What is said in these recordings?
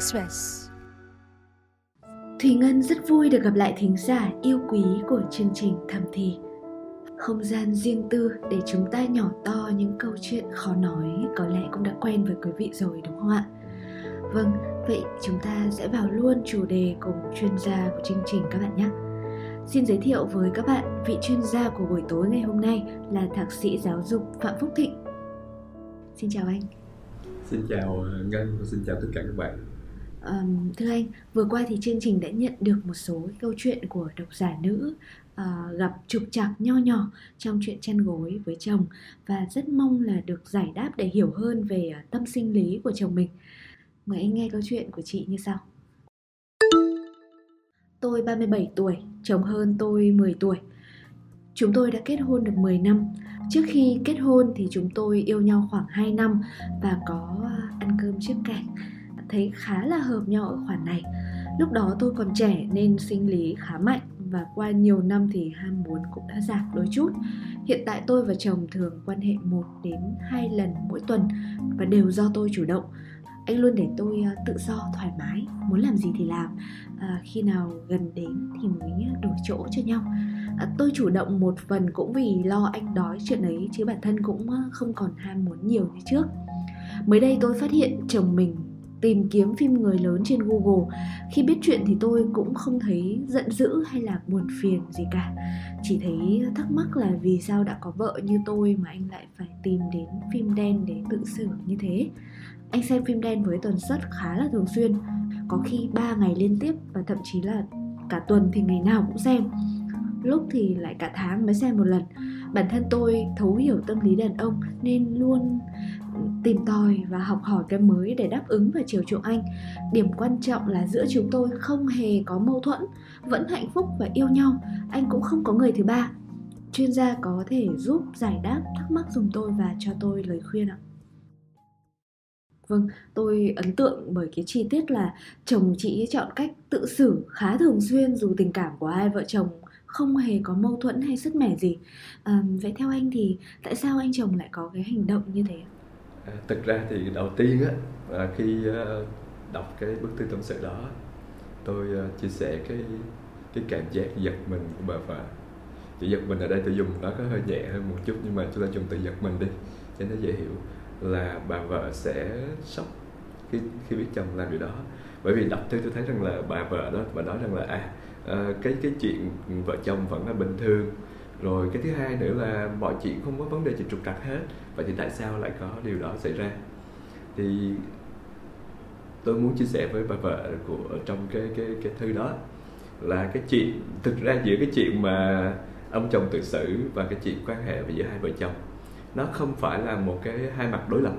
Express. Thùy Ngân rất vui được gặp lại thính giả yêu quý của chương trình Thầm Thì. Không gian riêng tư để chúng ta nhỏ to những câu chuyện khó nói có lẽ cũng đã quen với quý vị rồi đúng không ạ? Vâng, vậy chúng ta sẽ vào luôn chủ đề cùng chuyên gia của chương trình các bạn nhé. Xin giới thiệu với các bạn vị chuyên gia của buổi tối ngày hôm nay là Thạc sĩ giáo dục Phạm Phúc Thịnh. Xin chào anh. Xin chào Ngân và xin chào tất cả các bạn. Um, thưa anh, vừa qua thì chương trình đã nhận được một số câu chuyện của độc giả nữ uh, gặp trục trặc nho nhỏ trong chuyện chăn gối với chồng và rất mong là được giải đáp để hiểu hơn về uh, tâm sinh lý của chồng mình. Mời anh nghe câu chuyện của chị như sau. Tôi 37 tuổi, chồng hơn tôi 10 tuổi. Chúng tôi đã kết hôn được 10 năm. Trước khi kết hôn thì chúng tôi yêu nhau khoảng 2 năm và có ờ, ăn cơm trước cảnh. Thấy khá là hợp nhau ở khoản này. Lúc đó tôi còn trẻ nên sinh lý khá mạnh và qua nhiều năm thì ham muốn cũng đã giảm đôi chút. Hiện tại tôi và chồng thường quan hệ 1 đến 2 lần mỗi tuần và đều do tôi chủ động anh luôn để tôi ờ, tự do thoải mái muốn làm gì thì làm à, khi nào gần đến thì mới đổi chỗ cho nhau à, tôi chủ động một phần cũng vì lo anh đói chuyện ấy chứ bản thân cũng ờ, không còn ham muốn nhiều như trước mới đây tôi phát hiện chồng mình tìm kiếm phim người lớn trên Google. Khi biết chuyện thì tôi cũng không thấy giận dữ hay là buồn phiền gì cả. Chỉ thấy thắc mắc là vì sao đã có vợ như tôi mà anh lại phải tìm đến phim đen để tự xử như thế. Anh xem phim đen với tần suất khá là thường xuyên, có khi 3 ngày liên tiếp và thậm chí là cả tuần thì ngày nào cũng xem. Lúc thì lại cả tháng mới xem một lần. Bản thân tôi thấu hiểu tâm lý đàn ông nên luôn tìm tòi và học hỏi cái mới để đáp ứng và chiều chuộng anh. Điểm quan trọng là giữa chúng tôi không hề có mâu thuẫn, vẫn hạnh phúc và yêu nhau. Anh cũng không có người thứ ba. Chuyên gia có thể giúp giải đáp thắc mắc dùng tôi và cho tôi lời khuyên ạ. Vâng, tôi ấn tượng bởi cái chi tiết là chồng chị chọn cách tự xử khá thường xuyên dù tình cảm của hai vợ chồng không hề có mâu thuẫn hay sứt mẻ gì. À, vậy theo anh thì tại sao anh chồng lại có cái hành động như thế? ạ thực ra thì đầu tiên á à, khi à, đọc cái bức thư tâm sự đó tôi à, chia sẻ cái cái cảm giác giật mình của bà vợ chỉ giật mình ở đây tôi dùng nó có hơi nhẹ hơn một chút nhưng mà chúng ta dùng từ giật mình đi cho nó dễ hiểu là bà vợ sẽ sốc khi khi biết chồng làm điều đó. Bởi vì đọc thư tôi thấy rằng là bà vợ đó bà nói rằng là à, à cái cái chuyện vợ chồng vẫn là bình thường rồi cái thứ hai nữa là mọi chuyện không có vấn đề gì trục trặc hết. Vậy thì tại sao lại có điều đó xảy ra? Thì tôi muốn chia sẻ với bà vợ của trong cái cái cái thư đó là cái chuyện, thực ra giữa cái chuyện mà ông chồng tự xử và cái chuyện quan hệ giữa hai vợ chồng, nó không phải là một cái hai mặt đối lập.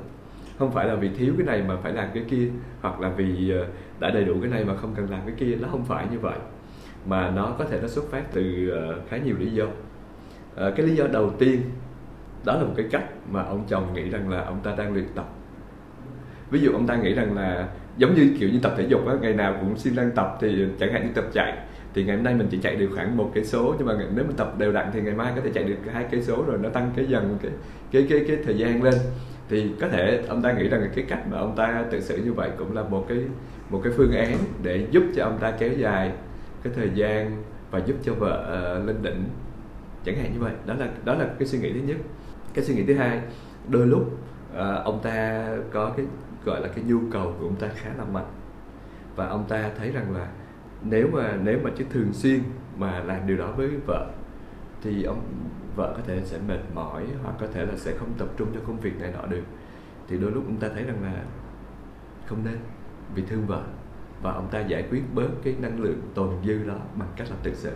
Không phải là vì thiếu cái này mà phải làm cái kia, hoặc là vì ờ, đã đầy đủ cái này mà không cần làm cái kia. Nó không phải như vậy, mà nó có thể nó xuất phát từ ờ, khá nhiều lý do à, cái lý do đầu tiên đó là một cái cách mà ông chồng nghĩ rằng là ông ta đang luyện tập. Ví dụ ông ta nghĩ rằng là giống như kiểu như tập thể dục á ngày nào cũng xin đang tập thì chẳng hạn như tập chạy thì ngày hôm nay mình chỉ chạy được khoảng một cây số nhưng mà nếu mình tập đều đặn thì ngày mai có thể chạy được hai cây số rồi nó tăng cái dần cái cái cái cái thời gian lên. Thì có thể ông ta nghĩ rằng cái cách mà ông ta tự xử như vậy cũng là một cái một cái phương án để giúp cho ông ta kéo dài cái thời gian và giúp cho vợ uh, lên đỉnh chẳng hạn như vậy. Đó là đó là cái suy nghĩ thứ nhất. Cái suy nghĩ thứ hai đôi lúc uh, ông ta có cái gọi là cái nhu cầu của ông ta khá là mạnh. Và ông ta thấy rằng là nếu mà nếu mà chứ thường xuyên mà làm điều đó với vợ thì ông vợ có thể sẽ mệt mỏi hoặc có thể là sẽ không tập trung cho công việc này nọ được. Thì đôi lúc ông ta thấy rằng là không nên vì thương vợ. Và ông ta giải quyết bớt cái năng lượng tồn dư đó bằng cách là tự sự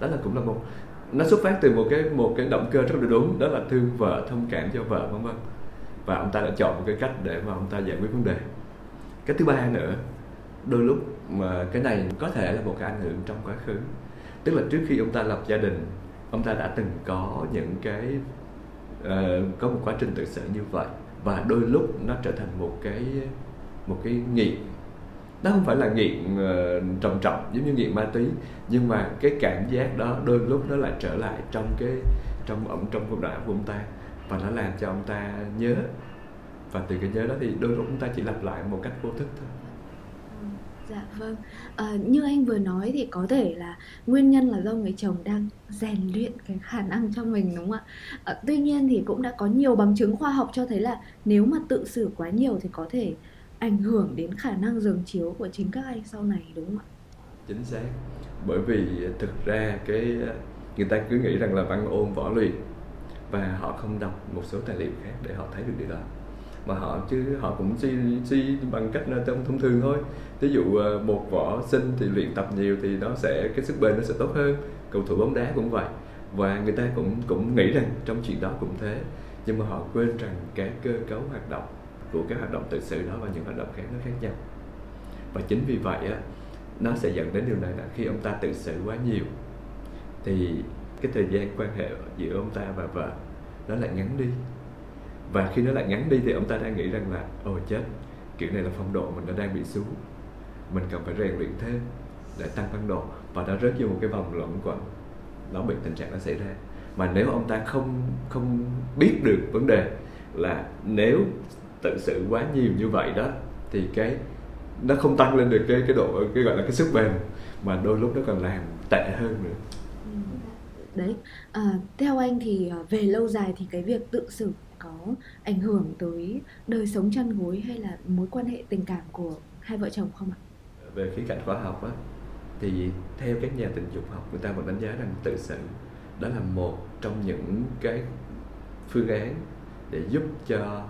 đó là cũng là một nó xuất phát từ một cái một cái động cơ rất là đúng đó là thương vợ thông cảm cho vợ vân vân. Và ông ta đã chọn một cái cách để mà ông ta giải quyết vấn đề. Cái thứ ba nữa đôi lúc mà cái này có thể là một cái ảnh hưởng trong quá khứ. Tức là trước khi ông ta lập gia đình ông ta đã từng có những cái uh, có một quá trình tự sự như vậy. Và đôi lúc nó trở thành một cái một cái nghiệp nó không phải là nghiện uh, trầm trọng giống như nghiện ma túy nhưng mà cái cảm giác đó đôi lúc nó lại trở lại trong cái trong ông trong cuộc đời của ông ta và nó làm cho ông ta nhớ và từ cái nhớ đó thì đôi lúc chúng ta chỉ lặp lại một cách vô thức thôi Dạ vâng. À, như anh vừa nói thì có thể là nguyên nhân là do người chồng đang rèn luyện cái khả năng cho mình đúng không ạ? À, tuy nhiên thì cũng đã có nhiều bằng chứng khoa học cho thấy là nếu mà tự xử quá nhiều thì có thể ảnh hưởng đến khả năng dường chiếu của chính các anh sau này, đúng không ạ? Chính xác. Bởi vì thực ra cái, người ta cứ nghĩ rằng là văn ôn, võ luyện và họ không đọc một số tài liệu khác để họ thấy được điều đó. Mà họ chứ, họ cũng suy suy bằng cách trong thông thường thôi. Ví dụ ờ, một võ sinh thì luyện tập nhiều thì nó sẽ, cái sức bền nó sẽ tốt hơn. Cầu thủ bóng đá cũng vậy. Và người ta cũng cũng nghĩ rằng trong chuyện đó cũng thế. Nhưng mà họ quên rằng cái cơ cấu hoạt động của các hoạt động tự sự đó và những hoạt động khác nó khác nhau. Và chính vì vậy á, nó sẽ dẫn đến điều này là khi ông ta tự sự quá nhiều, thì cái thời gian quan hệ giữa ông ta và vợ nó lại ngắn đi. Và khi nó lại ngắn đi thì ông ta đang nghĩ rằng là, ồ, chết, kiểu này là phong độ mình nó đang bị xuống, mình cần phải rèn luyện thêm để tăng phong độ. Và nó rớt vô một cái vòng luẩn quẩn, nó bị tình trạng nó xảy ra. Mà nếu ông ta không không biết được vấn đề là nếu tự sự quá nhiều như vậy đó thì cái nó không tăng lên được cái cái độ cái gọi là cái sức bền mà đôi lúc nó còn làm tệ hơn nữa đấy à, theo anh thì à, về lâu dài thì cái việc tự xử có ảnh hưởng tới đời sống chăn gối hay là mối quan hệ tình cảm của hai vợ chồng không ạ? Về khía cạnh khoa học á, thì theo các nhà tình dục học người ta vẫn đánh giá rằng tự xử đó là một trong những cái phương án để giúp cho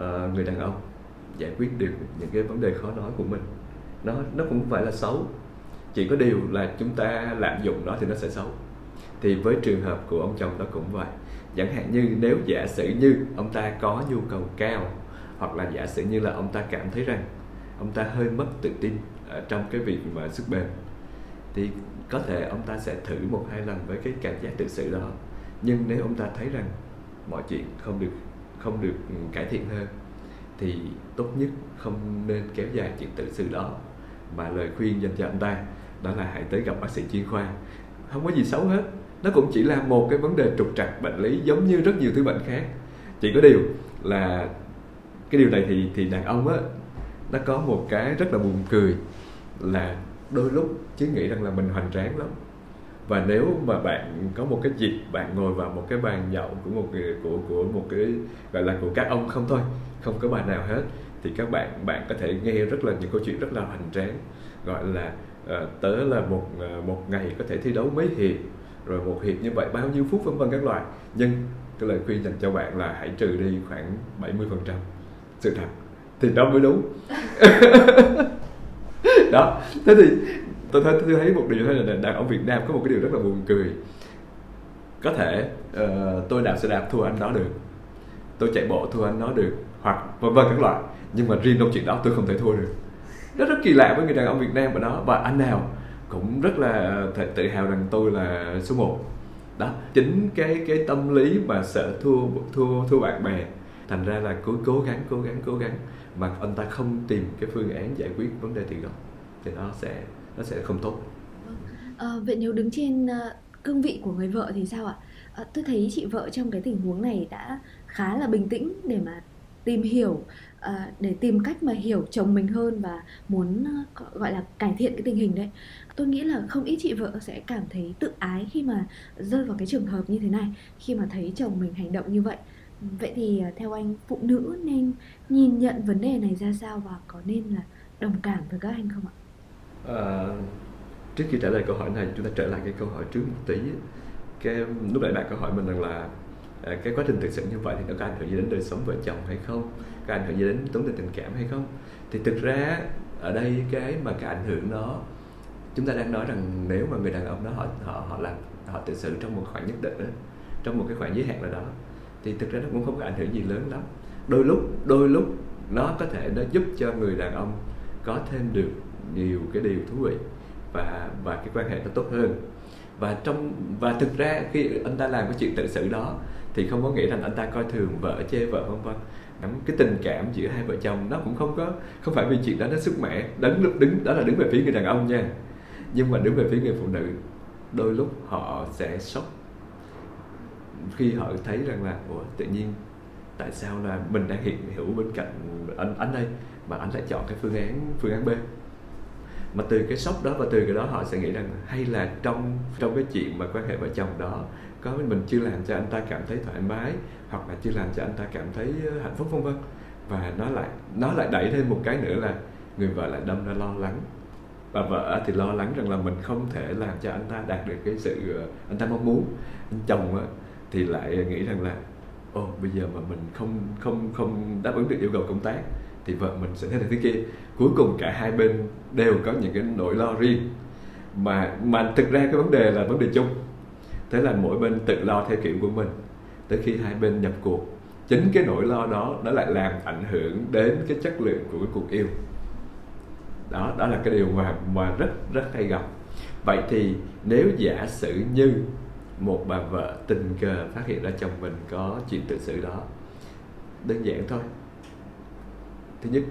uh, người đàn ông giải quyết được những cái vấn đề khó nói của mình. Nó nó cũng phải là xấu. Chỉ có điều là chúng ta lạm dụng nó thì nó sẽ xấu. Thì với trường hợp của ông chồng đó cũng vậy. Chẳng hạn như nếu giả sử như ông ta có nhu cầu cao hoặc là giả sử như là ông ta cảm thấy rằng ông ta hơi mất tự tin ở trong cái việc mà sức bền thì có thể ông ta sẽ thử một hai lần với cái cảm giác tự sự đó. Nhưng nếu ông ta thấy rằng mọi chuyện không được không được ừ, cải thiện hơn, thì tốt nhất không nên kéo dài chuyện tự sự đó. Mà lời khuyên dành cho anh ta đó là hãy tới gặp bác sĩ chuyên khoa. Không có gì xấu hết, nó cũng chỉ là một cái vấn đề trục trặc, bệnh lý, giống như rất nhiều thứ bệnh khác. Chỉ có điều là cái điều này thì thì đàn ông á, nó có một cái rất là buồn cười là đôi lúc chứ nghĩ rằng là mình hoành tráng lắm và nếu mà bạn có một cái dịp bạn ngồi vào một cái bàn nhậu của một người của của một cái gọi là của các ông không thôi không có bà nào hết thì các bạn bạn có thể nghe rất là những câu chuyện rất là hoành tráng. Gọi là uh, tớ là một uh, một ngày có thể thi đấu mấy hiệp rồi một hiệp như vậy bao nhiêu phút vân vân các loại. Nhưng cái lời khuyên dành cho bạn là hãy trừ đi khoảng 70 phần trăm sự thật. Thì đó mới đúng. Đó. Thế thì tôi thấy tôi thấy một điều thế là đàn ông Việt Nam có một cái điều rất là buồn cười. Có thể uh, tôi đạp xe đạp thua anh đó được. Tôi chạy bộ thua anh đó được hoặc vân vân các loại. Nhưng mà riêng trong chuyện đó tôi không thể thua được. Rất rất kỳ lạ với người đàn ông Việt Nam ở đó. Và anh nào cũng rất là tự hào rằng tôi là số 1 đó chính cái cái tâm lý mà sợ thua thua thua bạn bè. Thành ra là cố cố gắng cố gắng cố gắng. Mà anh ta không tìm cái phương án giải quyết vấn đề tiền gốc thì nó sẽ nó sẽ không tốt. À, vậy nếu đứng trên ờ, cương vị của người vợ thì sao ạ? À, tôi thấy chị vợ trong cái tình huống này đã khá là bình tĩnh để mà tìm hiểu à, để tìm cách mà hiểu chồng mình hơn và muốn gọi là cải thiện cái tình hình đấy. Tôi nghĩ là không ít chị vợ sẽ cảm thấy tự ái khi mà rơi vào cái trường hợp như thế này khi mà thấy chồng mình hành động như vậy. Vậy thì theo anh phụ nữ nên nhìn nhận vấn đề này ra sao và có nên là đồng cảm với các anh không ạ? À, trước khi trả lời câu hỏi này chúng ta trở lại cái câu hỏi trước một tí. Cái lúc nãy bạn có hỏi mình rằng là à, cái quá trình thực sự như vậy thì nó có ảnh hưởng gì đến đời sống vợ chồng hay không? Có ảnh hưởng gì đến vấn đề tình cảm hay không? Thì thực ra ở đây cái mà cái ảnh hưởng nó chúng ta đang nói rằng nếu mà người đàn ông đó họ họ họ làm họ tự xử trong một khoảng nhất định đó, trong một cái khoảng giới hạn nào đó thì thực ra nó cũng không có ảnh hưởng gì lớn lắm. Đôi lúc đôi lúc nó có thể nó giúp cho người đàn ông có thêm được nhiều cái điều thú vị và và cái quan hệ nó tốt hơn. Và trong, và thực ra khi anh ta làm cái chuyện tự xử đó thì không có nghĩa rằng anh ta coi thường vợ, chê vợ, vân vân. Cái tình cảm giữa hai vợ chồng nó cũng không có, không phải vì chuyện đó nó sức mẻ đứng đứng, đó là đứng về phía người đàn ông nha. Nhưng mà đứng về phía người phụ nữ, đôi lúc họ sẽ sốc. Khi họ thấy rằng là, ủa, tự nhiên tại sao là mình đang hiện hữu bên cạnh anh anh đây mà anh lại chọn cái phương án phương án B? Mà từ cái sốc đó và từ cái đó họ sẽ nghĩ rằng hay là trong trong cái chuyện mà quan hệ vợ chồng đó, có mình chưa làm cho anh ta cảm thấy thoải mái, hoặc là chưa làm cho anh ta cảm thấy ờ, hạnh phúc, vân vân. Và nó lại nó lại đẩy thêm một cái nữa là người vợ lại đâm ra lo lắng. Và vợ thì lo lắng rằng là mình không thể làm cho anh ta đạt được cái sự ờ, anh ta mong muốn. Anh chồng thì lại nghĩ rằng là, ồ, bây giờ mà mình không không không đáp ứng được yêu cầu công tác thì vợ mình sẽ thế này thế kia cuối cùng cả hai bên đều có những cái nỗi lo riêng. Mà mà thực ra cái vấn đề là vấn đề chung. Thế là mỗi bên tự lo theo kiểu của mình tới khi hai bên nhập cuộc. Chính cái nỗi lo đó nó lại làm ảnh hưởng đến cái chất lượng của cái cuộc yêu. Đó đó là cái điều mà mà rất rất hay gặp. Vậy thì nếu giả sử như một bà vợ tình cờ phát hiện ra chồng mình có chuyện tự xử đó, đơn giản thôi. Thứ nhất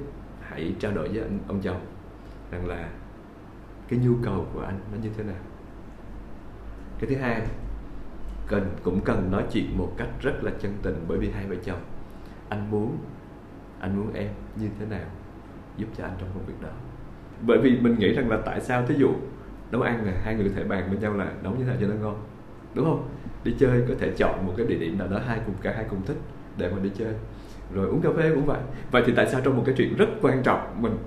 hãy trao đổi với anh ông chồng rằng là cái nhu cầu của anh nó như thế nào. Cái thứ hai, cần, cũng cần nói chuyện một cách rất là chân tình bởi vì hai vợ chồng. Anh muốn anh muốn em như thế nào giúp cho anh trong công việc đó. Bởi vì mình nghĩ rằng là tại sao thí dụ nấu ăn là hai người có thể bàn với nhau là nấu như thế nào cho nó ngon, đúng không? Đi chơi có thể chọn một cái địa điểm nào đó hai cùng cả hai cùng thích để mà đi chơi rồi uống cà phê cũng vậy. Vậy thì tại sao trong một cái chuyện rất quan trọng mình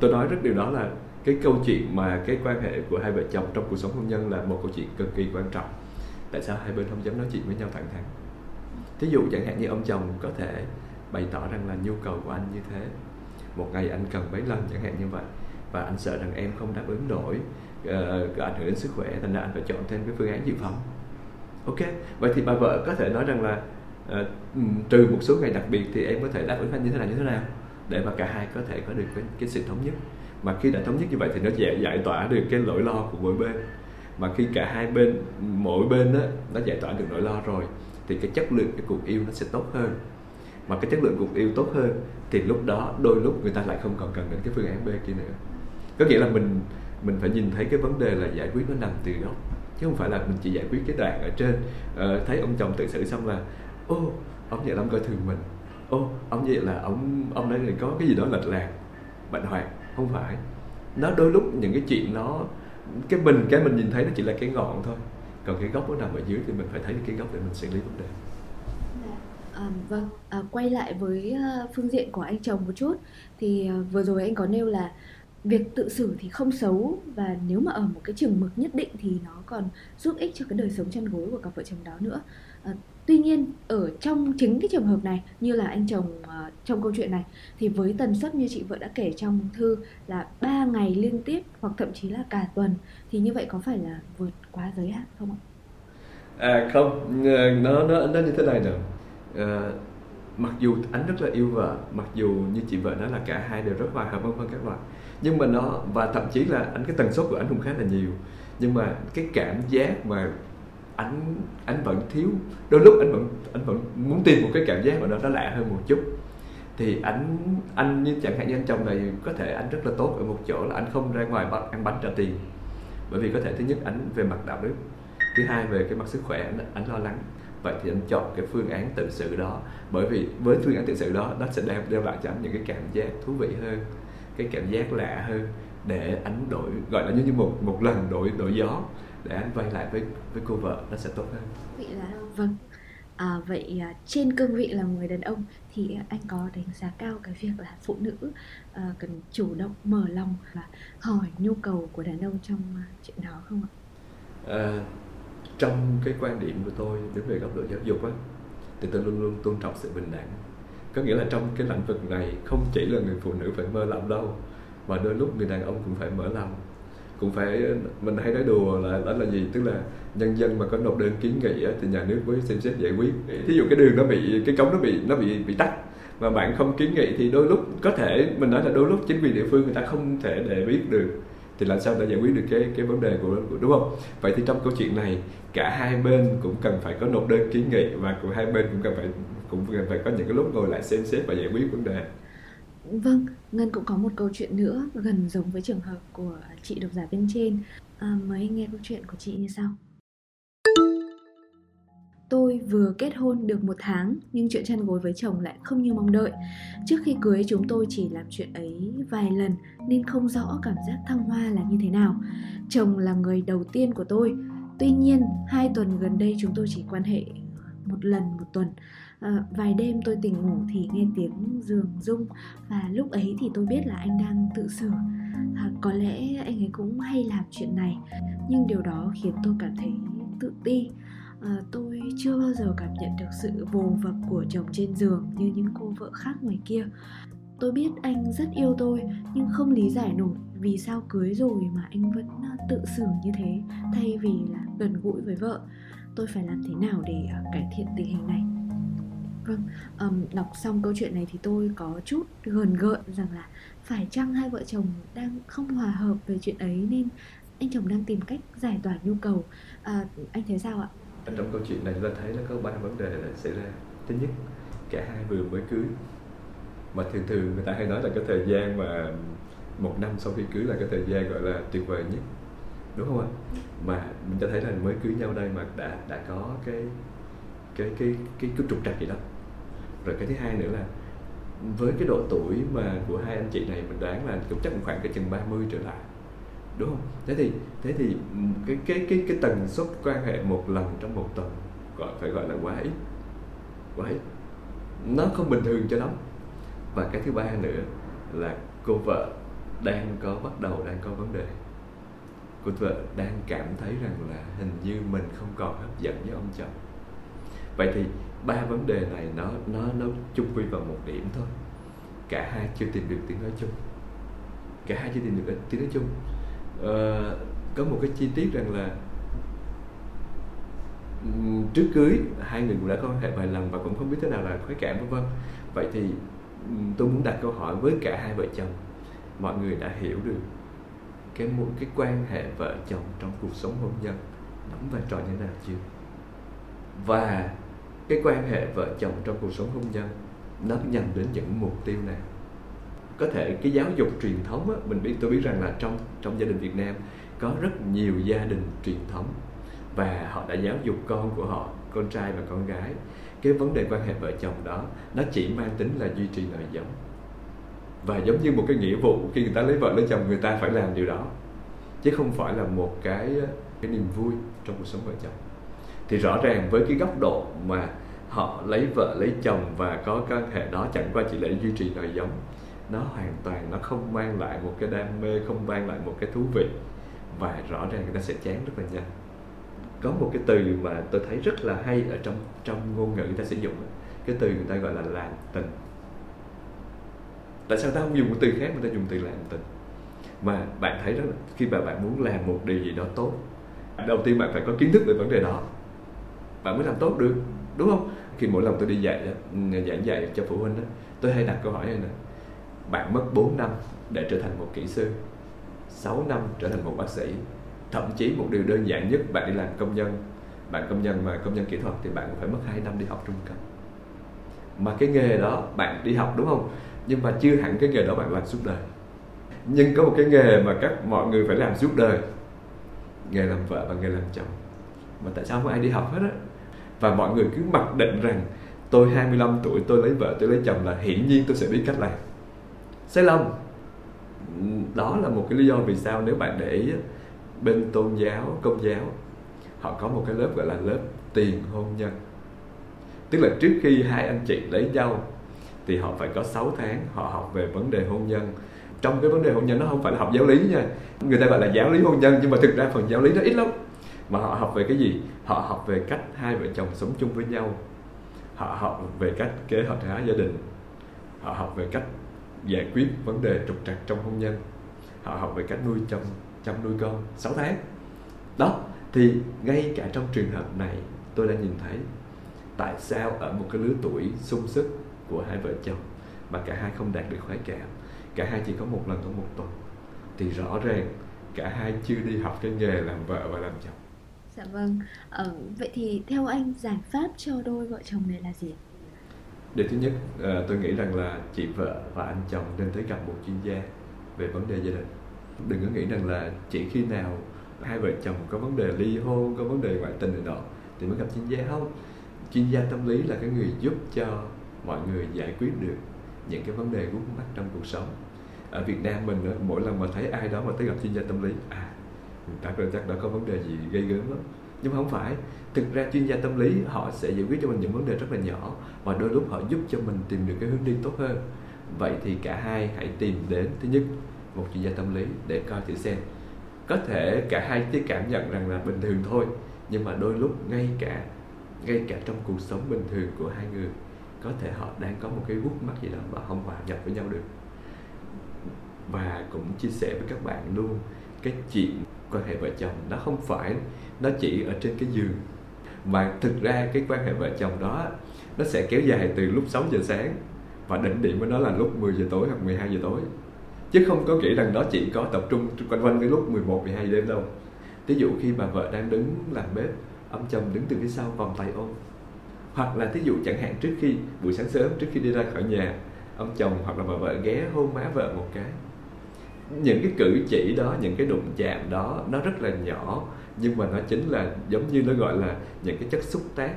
tôi nói rất điều đó là cái câu chuyện mà cái quan hệ của hai vợ chồng trong cuộc sống hôn nhân là một câu chuyện cực kỳ quan trọng. Tại sao hai bên không dám nói chuyện với nhau thẳng thắn? Thí dụ chẳng hạn như ông chồng có thể bày tỏ rằng là nhu cầu của anh như thế. Một ngày anh cần mấy lần chẳng hạn như vậy và anh sợ rằng em không đáp ứng nổi uh, ảnh hưởng đến sức khỏe thành ra anh phải chọn thêm cái phương án dự phòng. Ok vậy thì bà vợ có thể nói rằng là uh, trừ một số ngày đặc biệt thì em có thể đáp ứng anh như thế nào như thế nào để mà cả hai có thể có được cái, cái sự thống nhất. Mà khi đã thống nhất như vậy thì nó giải giải tỏa được cái nỗi lo của mỗi bên. Mà khi cả hai bên mỗi bên đó nó giải tỏa được nỗi lo rồi thì cái chất lượng cái cuộc yêu nó sẽ tốt hơn. Mà cái chất lượng cuộc yêu tốt hơn thì lúc đó đôi lúc người ta lại không còn cần đến cái phương án B kia nữa. Có nghĩa là mình mình phải nhìn thấy cái vấn đề là giải quyết nó nằm từ gốc chứ không phải là mình chỉ giải quyết cái đoạn ở trên. Uh, thấy ông chồng tự xử xong là ô ông vậy là ông coi thường mình. Ô ông vậy là ông ông nói là có cái gì đó lệch lạc. Bệnh hoạn không phải. Nó đôi lúc những cái chuyện nó cái mình cái mình nhìn thấy nó chỉ là cái ngọn thôi. Còn cái gốc nó nằm ở dưới thì mình phải thấy cái gốc để mình xử lý vấn đề. Dạ. À, vâng, à, quay lại với à, phương diện của anh chồng một chút. Thì à, vừa rồi anh có nêu là việc tự xử thì không xấu và nếu mà ở một cái chừng mực nhất định thì nó còn giúp ích cho cái đời sống chăn gối của cặp vợ chồng đó nữa. À, tuy nhiên ở trong chính cái trường hợp này như là anh chồng uh, trong câu chuyện này thì với tần suất như chị vợ đã kể trong thư là 3 ngày liên tiếp hoặc thậm chí là cả tuần thì như vậy có phải là vượt quá giới hạn không ạ? À không, nó nó nó như thế này nè. Ờ, mặc dù anh rất là yêu vợ mặc dù như chị vợ nói là cả hai đều rất hòa hợp vân vân các loại nhưng mà nó và thậm chí là anh cái tần suất của anh cũng khá là nhiều. Nhưng mà cái cảm giác mà anh anh vẫn thiếu. Đôi lúc anh vẫn anh vẫn muốn tìm một cái cảm giác mà nó nó lạ hơn một chút. Thì anh anh như chẳng hạn như anh chồng này có thể anh rất là tốt ở một chỗ là anh không ra ngoài bắt ăn bánh trả tiền. Bởi vì có thể thứ nhất anh về mặt đạo đức thứ hai về cái mặt sức khỏe anh, anh lo lắng. Vậy thì anh chọn cái phương án tự sự đó. Bởi vì với phương án tự sự đó nó sẽ đem đem lại cho anh những cái cảm giác thú vị hơn cái cảm giác lạ hơn để anh đổi gọi là như như một một lần đổi đổi gió để anh quay lại với với cô vợ nó sẽ tốt hơn. Vậy là vâng. À, vậy à, trên cương vị là người đàn ông thì anh có đánh giá cao cái việc là phụ nữ à, cần chủ động mở lòng và hỏi nhu cầu của đàn ông trong à, chuyện đó không ạ? À, trong cái quan điểm của tôi đến về góc độ giáo dục á thì tôi luôn luôn tôn trọng sự bình đẳng. Có nghĩa là trong cái lĩnh vực này không chỉ là người phụ nữ phải mơ lòng đâu mà đôi lúc người đàn ông cũng phải mở lòng cũng phải mình hay nói đùa là đó là gì? Tức là nhân dân mà có nộp đơn kiến nghị á, thì nhà nước mới xem xét giải quyết. Thí dụ cái đường nó bị cái cống nó bị nó bị bị tắt mà bạn không kiến nghị thì đôi lúc có thể mình nói là đôi lúc chính quyền địa phương người ta không thể để biết được thì làm sao để giải quyết được cái cái vấn đề của, của đúng không? Vậy thì trong câu chuyện này cả hai bên cũng cần phải có nộp đơn kiến nghị và của hai bên cũng cần phải cũng cần phải có những cái lúc ngồi lại xem xét và giải quyết vấn đề. Vâng, Ngân cũng có một câu chuyện nữa gần giống với trường hợp của chị độc giả bên trên. À, mời anh nghe câu chuyện của chị như sau. Tôi tôi vừa kết hôn được một tháng nhưng chuyện chăn gối với chồng lại không như mong đợi. Trước khi cưới chúng tôi chỉ làm chuyện ấy vài lần nên không rõ cảm giác thăng hoa là như thế nào. Chồng là người đầu tiên của tôi. Tuy nhiên, hai tuần gần đây chúng tôi chỉ quan hệ một lần một tuần. À, vài đêm tôi tỉnh ngủ thì nghe tiếng giường rung và lúc ấy thì tôi biết là anh đang tự xử. À, ờ, có lẽ anh ấy cũng hay làm chuyện này, nhưng điều đó khiến tôi cảm thấy tự ti. À, tôi chưa bao giờ cảm nhận được sự vồ vập của chồng trên giường như những cô vợ khác ngoài kia. Tôi biết anh rất yêu tôi nhưng không lý giải nổi vì sao cưới rồi mà anh vẫn tự xử như thế thay vì là gần gũi với vợ. Tôi phải làm thế nào để cải thiện tình hình này? Vâng um, đọc xong câu chuyện này thì tôi có chút gần gợn rằng là phải chăng hai vợ chồng đang không hòa hợp về chuyện ấy nên anh chồng đang tìm cách giải tỏa nhu cầu? À, anh thấy sao ạ? Trong câu chuyện này chúng ta thấy là có ba vấn đề là xảy ra. Thứ nhất cả hai vừa mới cưới. Mà thường thường người ta hay nói là cái thời gian mà một năm sau khi cưới là cái thời gian gọi là tuyệt vời nhất đúng không ạ? Mà mình cho thấy là mới cưới nhau đây mà đã đã có cái cái cái cái cái trục trặc gì đó rồi cái thứ hai nữa là với cái độ tuổi mà của hai anh chị này, mình đoán là cũng chắc khoảng cái chừng 30 trở lại, đúng không? Thế thì thế thì cái cái cái cái tần suất quan hệ một lần trong một tuần gọi, phải gọi là quá ít quá ít. Nó không bình thường cho lắm. Và cái thứ ba nữa là cô vợ đang có, bắt đầu đang có vấn đề. Cô vợ đang cảm thấy rằng là hình như mình không còn hấp dẫn với ông chồng. Vậy thì ba vấn đề này nó nó nó chung quy vào một điểm thôi. Cả hai chưa tìm được tiếng nói chung. Cả hai chưa tìm được tiếng nói chung. Uh, có một cái chi tiết rằng là trước cưới hai người cũng đã có quan hệ vài lần và cũng không biết thế nào là khoái cảm vân vân. Vậy thì tôi muốn đặt câu hỏi với cả hai vợ chồng. Mọi người đã hiểu được cái một cái quan hệ vợ chồng trong cuộc sống hôn nhân đóng vai trò như thế nào chưa? Và cái quan hệ vợ chồng trong cuộc sống hôn nhân nó nhằm đến những mục tiêu nào có thể cái giáo dục truyền thống á, mình biết tôi biết rằng là trong trong gia đình Việt Nam có rất nhiều gia đình truyền thống và họ đã giáo dục con của họ con trai và con gái. Cái vấn đề quan hệ vợ chồng đó nó chỉ mang tính là duy trì nợ giống. Và giống như một cái nghĩa vụ khi người ta lấy vợ lấy chồng người ta phải làm điều đó chứ không phải là một cái cái niềm vui trong cuộc sống vợ chồng thì rõ ràng với cái góc độ mà họ lấy vợ, lấy chồng và có quan hệ đó chẳng qua chỉ để duy trì nợ giống nó hoàn toàn nó không mang lại một cái đam mê, không mang lại một cái thú vị. Và rõ ràng người ta sẽ chán rất là nhanh. Có một cái từ mà tôi thấy rất là hay ở trong trong ngôn ngữ người ta sử dụng cái từ người ta gọi là làm tình. Tại sao ta không dùng một từ khác mà ta dùng từ làm tình? Mà bạn thấy đó, khi mà bạn muốn làm một điều gì đó tốt, đầu tiên bạn phải có kiến thức về vấn đề đó bạn mới làm tốt được đúng không? Khi mỗi lần tôi đi dạy giảng dạy cho phụ huynh đó, tôi hay đặt câu hỏi này nè. Bạn mất 4 năm để trở thành một kỹ sư 6 năm trở thành một bác sĩ thậm chí một điều đơn giản nhất bạn đi làm công nhân bạn công nhân mà công nhân kỹ thuật thì bạn phải mất 2 năm đi học trung cấp. Mà cái nghề đó bạn đi học đúng không? Nhưng mà chưa hẳn cái nghề đó bạn làm suốt đời. Nhưng có một cái nghề mà các mọi người phải làm suốt đời nghề làm vợ và nghề làm chồng. Mà tại sao không ai đi học hết á? Và mọi người cứ mặc định rằng, tôi 25 tuổi, tôi lấy vợ, tôi lấy chồng là hiển nhiên tôi sẽ biết cách làm. Sai lầm. Đó là một cái lý do vì sao nếu bạn để ý bên tôn giáo, công giáo, họ có một cái lớp gọi là lớp tiền hôn nhân. Tức là trước khi hai anh chị lấy nhau thì họ phải có 6 tháng họ học về vấn đề hôn nhân. Trong cái vấn đề hôn nhân nó không phải là học giáo lý nha. Người ta gọi là giáo lý hôn nhân, nhưng mà thực ra phần giáo lý nó ít lắm mà họ học về cái gì? Họ học về cách hai vợ chồng sống chung với nhau. Họ học về cách kế hoạch hóa gia đình. Họ học về cách giải quyết vấn đề trục trặc trong hôn nhân. Họ học về cách nuôi chồng, chăm nuôi con. 6 tháng. Đó, thì ngay cả trong trường hợp này, tôi đã nhìn thấy tại sao ở một cái lứa tuổi sung sức của hai vợ chồng mà cả hai không đạt được khoái cảm, cả hai chỉ có một lần trong một tuần, thì rõ ràng cả hai chưa đi học cái nghề làm vợ và làm chồng dạ vâng. Ờ, vậy thì theo anh giải pháp cho đôi vợ chồng này là gì điều thứ nhất à, tôi nghĩ rằng là chị vợ và anh chồng nên tới gặp một chuyên gia về vấn đề gia đình. Đừng có nghĩ rằng là chỉ khi nào hai vợ chồng có vấn đề ly hôn có vấn đề ngoại tình này nọ thì mới gặp chuyên gia. Không chuyên gia tâm lý là cái người giúp cho mọi người giải quyết được những cái vấn đề vướng mắc trong cuộc sống. Ở Việt Nam mình mỗi lần mà thấy ai đó mà tới gặp chuyên gia tâm lý à chắc là chắc đã có vấn đề gì gây gớm lắm. Nhưng mà không phải. Thực ra chuyên gia tâm lý, họ sẽ giải quyết cho mình những vấn đề rất là nhỏ và đôi lúc họ giúp cho mình tìm được cái hướng đi tốt hơn. Vậy thì cả hai hãy tìm đến, thứ nhất, một chuyên gia tâm lý để coi thử xem. Có thể cả hai chỉ cảm nhận rằng là bình thường thôi, nhưng mà đôi lúc ngay cả ngay cả trong cuộc sống bình thường của hai người, có thể họ đang có một cái gút mắt gì đó và không hòa nhập với nhau được. Và cũng chia sẻ với các bạn luôn cái chuyện quan hệ vợ chồng, nó không phải, nó chỉ ở trên cái giường. Mà thực ra cái quan hệ vợ chồng đó, nó sẽ kéo dài từ lúc 6 giờ sáng và đỉnh điểm của nó là lúc 10 giờ tối hoặc 12 giờ tối. Chứ không có nghĩ rằng đó chỉ có tập trung quanh quanh cái lúc 11 12 đêm đâu. Ví dụ khi bà vợ đang đứng làm bếp, ông chồng đứng từ phía sau vòng tay ôm. Hoặc là thí dụ chẳng hạn trước khi buổi sáng sớm, trước khi đi ra khỏi nhà, ông chồng hoặc là bà vợ ghé hôn má vợ một cái những cái cử chỉ đó, những cái đụng chạm đó, nó rất là nhỏ, nhưng mà nó chính là giống như nó gọi là những cái chất xúc tác.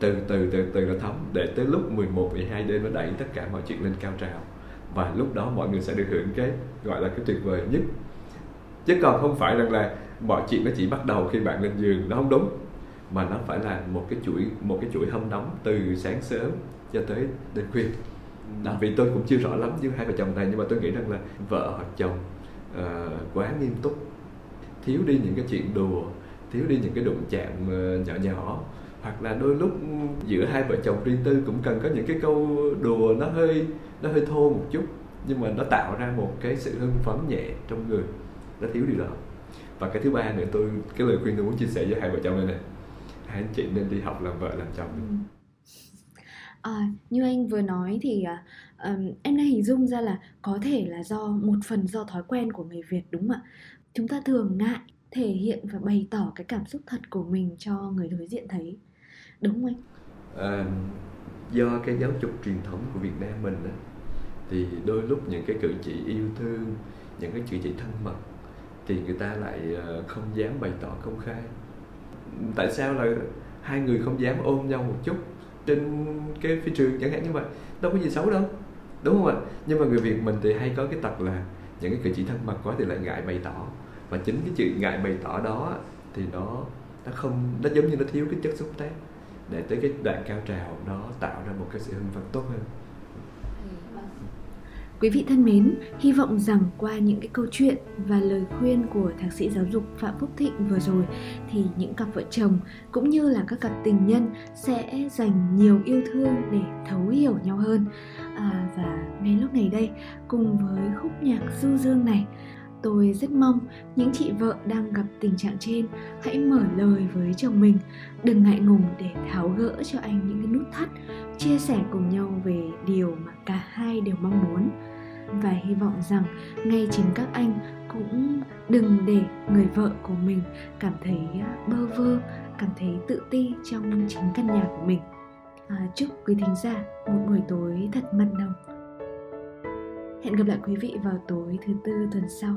Từ từ từ từ nó thấm để tới lúc 11 12 đêm nó đẩy tất cả mọi chuyện lên cao trào. Và lúc đó mọi người sẽ được hưởng cái, gọi là cái tuyệt vời nhất. Chứ còn không phải rằng là mọi chuyện nó chỉ bắt đầu khi bạn lên giường, nó không đúng, mà nó phải là một cái chuỗi, một cái chuỗi hâm nóng từ sáng sớm cho tới đêm khuya à, vì tôi cũng chưa rõ lắm với hai vợ chồng này nhưng mà tôi nghĩ rằng là vợ hoặc chồng uh, quá nghiêm túc. Thiếu đi những cái chuyện đùa thiếu đi những cái đụng chạm uh, nhỏ nhỏ. Hoặc là đôi lúc giữa hai vợ chồng riêng tư cũng cần có những cái câu đùa nó hơi nó hơi thô một chút nhưng mà nó tạo ra một cái sự hưng phấn nhẹ trong người. Nó thiếu điều đó. Và cái thứ ba nữa tôi cái lời khuyên tôi muốn chia sẻ với hai vợ chồng này này hai anh chị nên đi học làm vợ làm chồng. Ừ. À, như anh vừa nói thì um, em đang hình dung ra là có thể là do một phần do thói quen của người Việt đúng không ạ? Chúng ta thường ngại thể hiện và bày tỏ cái cảm xúc thật của mình cho người đối diện thấy, đúng không anh? À, do cái giáo dục truyền thống của Việt Nam mình á, thì đôi lúc những cái cử chỉ yêu thương, những cái cử chỉ thân mật thì người ta lại ờ, không dám bày tỏ công khai. Tại sao là hai người không dám ôm nhau một chút trên cái phi trường chẳng hạn như vậy. Đâu có gì xấu đâu, đúng không ạ? Nhưng mà người việt mình thì hay có cái tật là những cái cử chỉ thân mật quá thì lại ngại bày tỏ. Và chính cái chuyện ngại bày tỏ đó thì nó nó không, nó giống như nó thiếu cái chất xúc tác để tới cái đoạn cao trào nó tạo ra một cái sự hưng phấn tốt hơn. Quý vị thân mến, hy vọng rằng qua những cái câu chuyện và lời khuyên của thạc sĩ giáo dục Phạm Phúc Thịnh vừa rồi thì những cặp vợ chồng cũng như là các cặp tình nhân sẽ dành nhiều yêu thương để thấu hiểu nhau hơn. À, và ngay lúc này đây, cùng với khúc nhạc du dương này, tôi rất mong những chị vợ đang gặp tình trạng trên hãy mở lời với chồng mình đừng ngại ngùng để tháo gỡ cho anh những cái nút thắt chia sẻ cùng nhau về điều mà cả hai đều mong muốn và hy vọng rằng ngay chính các anh cũng đừng để người vợ của mình cảm thấy à, bơ vơ cảm thấy tự ti trong chính căn nhà của mình. À, chúc quý thính giả một buổi tối thật mặn nồng. Hẹn gặp lại quý vị vào tối thứ tư tuần sau.